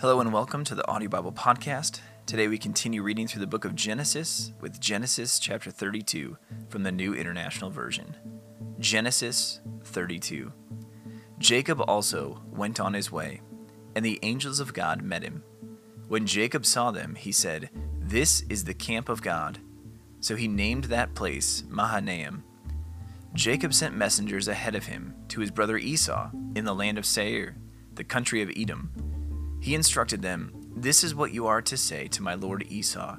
Hello and welcome to the Audio Bible Podcast. Today we continue reading through the book of Genesis with Genesis chapter 32 from the New International Version. Genesis 32. Jacob also went on his way, and the angels of God met him. When Jacob saw them, he said, This is the camp of God. So he named that place Mahanaim. Jacob sent messengers ahead of him to his brother Esau in the land of Seir, the country of Edom. He instructed them, This is what you are to say to my lord Esau.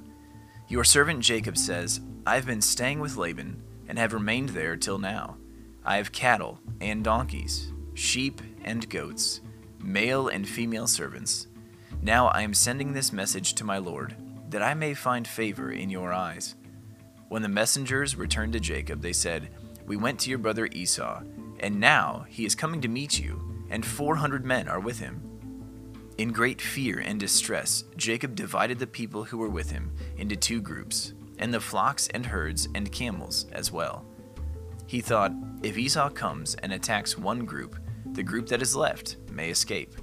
Your servant Jacob says, I have been staying with Laban, and have remained there till now. I have cattle and donkeys, sheep and goats, male and female servants. Now I am sending this message to my lord, that I may find favor in your eyes. When the messengers returned to Jacob, they said, We went to your brother Esau, and now he is coming to meet you, and four hundred men are with him. In great fear and distress, Jacob divided the people who were with him into two groups, and the flocks and herds and camels as well. He thought, If Esau comes and attacks one group, the group that is left may escape.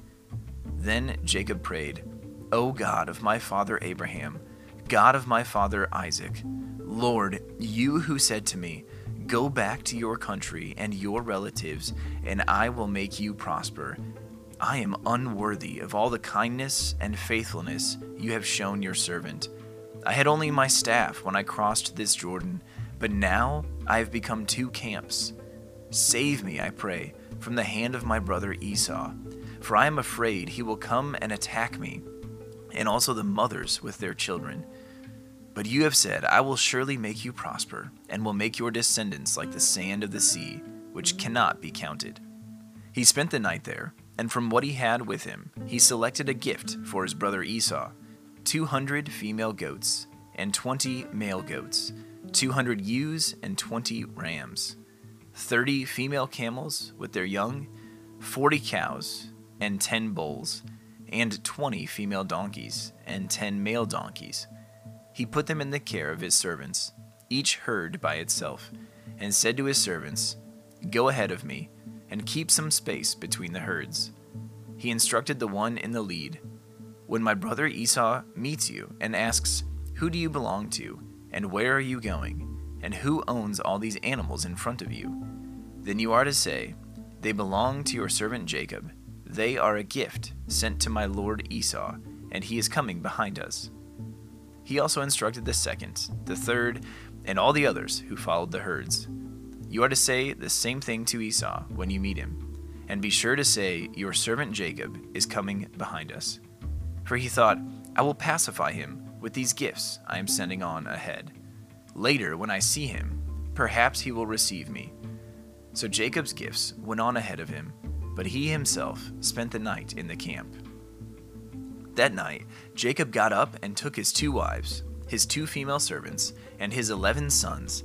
Then Jacob prayed, O God of my father Abraham, God of my father Isaac, Lord, you who said to me, Go back to your country and your relatives, and I will make you prosper. I am unworthy of all the kindness and faithfulness you have shown your servant. I had only my staff when I crossed this Jordan, but now I have become two camps. Save me, I pray, from the hand of my brother Esau, for I am afraid he will come and attack me, and also the mothers with their children. But you have said, I will surely make you prosper, and will make your descendants like the sand of the sea, which cannot be counted. He spent the night there, and from what he had with him, he selected a gift for his brother Esau 200 female goats, and 20 male goats, 200 ewes, and 20 rams, 30 female camels with their young, 40 cows, and 10 bulls, and 20 female donkeys, and 10 male donkeys. He put them in the care of his servants, each herd by itself, and said to his servants, Go ahead of me, and keep some space between the herds. He instructed the one in the lead When my brother Esau meets you and asks, Who do you belong to, and where are you going, and who owns all these animals in front of you? Then you are to say, They belong to your servant Jacob. They are a gift sent to my lord Esau, and he is coming behind us. He also instructed the second, the third, and all the others who followed the herds. You are to say the same thing to Esau when you meet him, and be sure to say, Your servant Jacob is coming behind us. For he thought, I will pacify him with these gifts I am sending on ahead. Later, when I see him, perhaps he will receive me. So Jacob's gifts went on ahead of him, but he himself spent the night in the camp. That night, Jacob got up and took his two wives, his two female servants, and his eleven sons,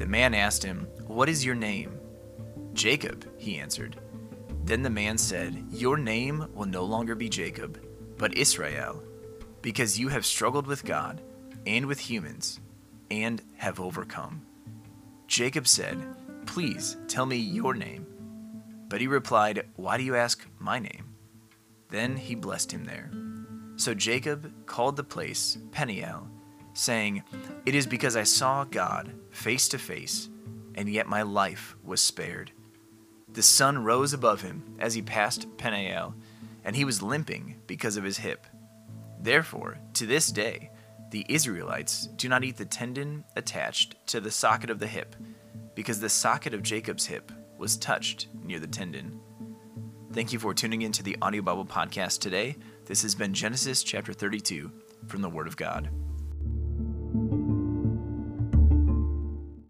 The man asked him, What is your name? Jacob, he answered. Then the man said, Your name will no longer be Jacob, but Israel, because you have struggled with God and with humans and have overcome. Jacob said, Please tell me your name. But he replied, Why do you ask my name? Then he blessed him there. So Jacob called the place Peniel, saying, It is because I saw God face to face, and yet my life was spared. The sun rose above him as he passed Peniel, and he was limping because of his hip. Therefore, to this day, the Israelites do not eat the tendon attached to the socket of the hip, because the socket of Jacob's hip was touched near the tendon. Thank you for tuning in to the Audio Bible Podcast today. This has been Genesis chapter 32 from the Word of God.